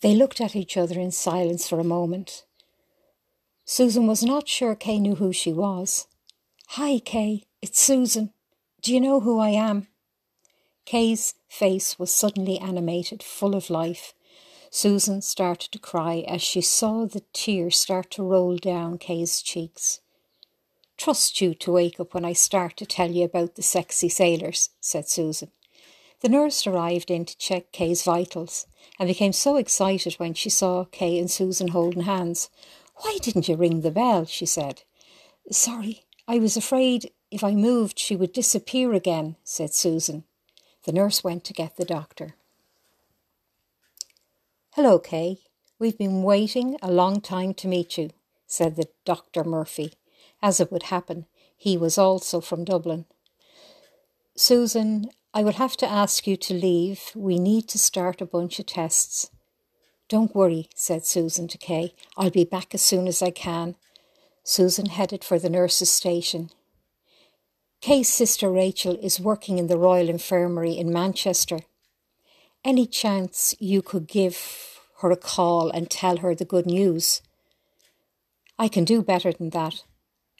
They looked at each other in silence for a moment. Susan was not sure Kay knew who she was. Hi, Kay, it's Susan. Do you know who I am? Kay's face was suddenly animated, full of life. Susan started to cry as she saw the tears start to roll down Kay's cheeks. Trust you to wake up when I start to tell you about the sexy sailors, said Susan. The nurse arrived in to check Kay's vitals and became so excited when she saw Kay and Susan holding hands. Why didn't you ring the bell? she said. Sorry, I was afraid if I moved she would disappear again, said Susan. The nurse went to get the doctor. Hello, Kay. We've been waiting a long time to meet you, said the Dr. Murphy. As it would happen, he was also from Dublin. Susan, I will have to ask you to leave. We need to start a bunch of tests. Don't worry, said Susan to Kay. I'll be back as soon as I can. Susan headed for the nurse's station. Kay's sister Rachel is working in the Royal Infirmary in Manchester. Any chance you could give her a call and tell her the good news? I can do better than that.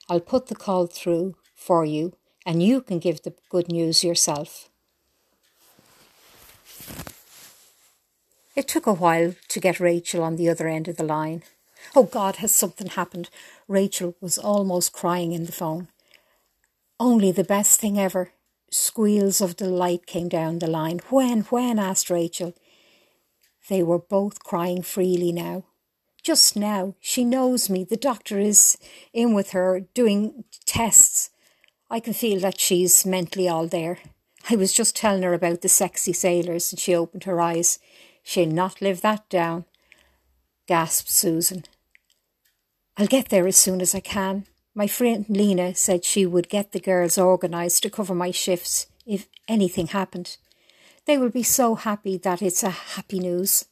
I'll put the call through for you and you can give the good news yourself. It took a while to get Rachel on the other end of the line. Oh God, has something happened? Rachel was almost crying in the phone. Only the best thing ever. Squeals of delight came down the line. When, when? asked Rachel. They were both crying freely now. Just now, she knows me. The doctor is in with her doing tests. I can feel that she's mentally all there. I was just telling her about the sexy sailors and she opened her eyes. She'll not live that down, gasped Susan. I'll get there as soon as I can. My friend Lena said she would get the girls organised to cover my shifts if anything happened. They will be so happy that it's a happy news.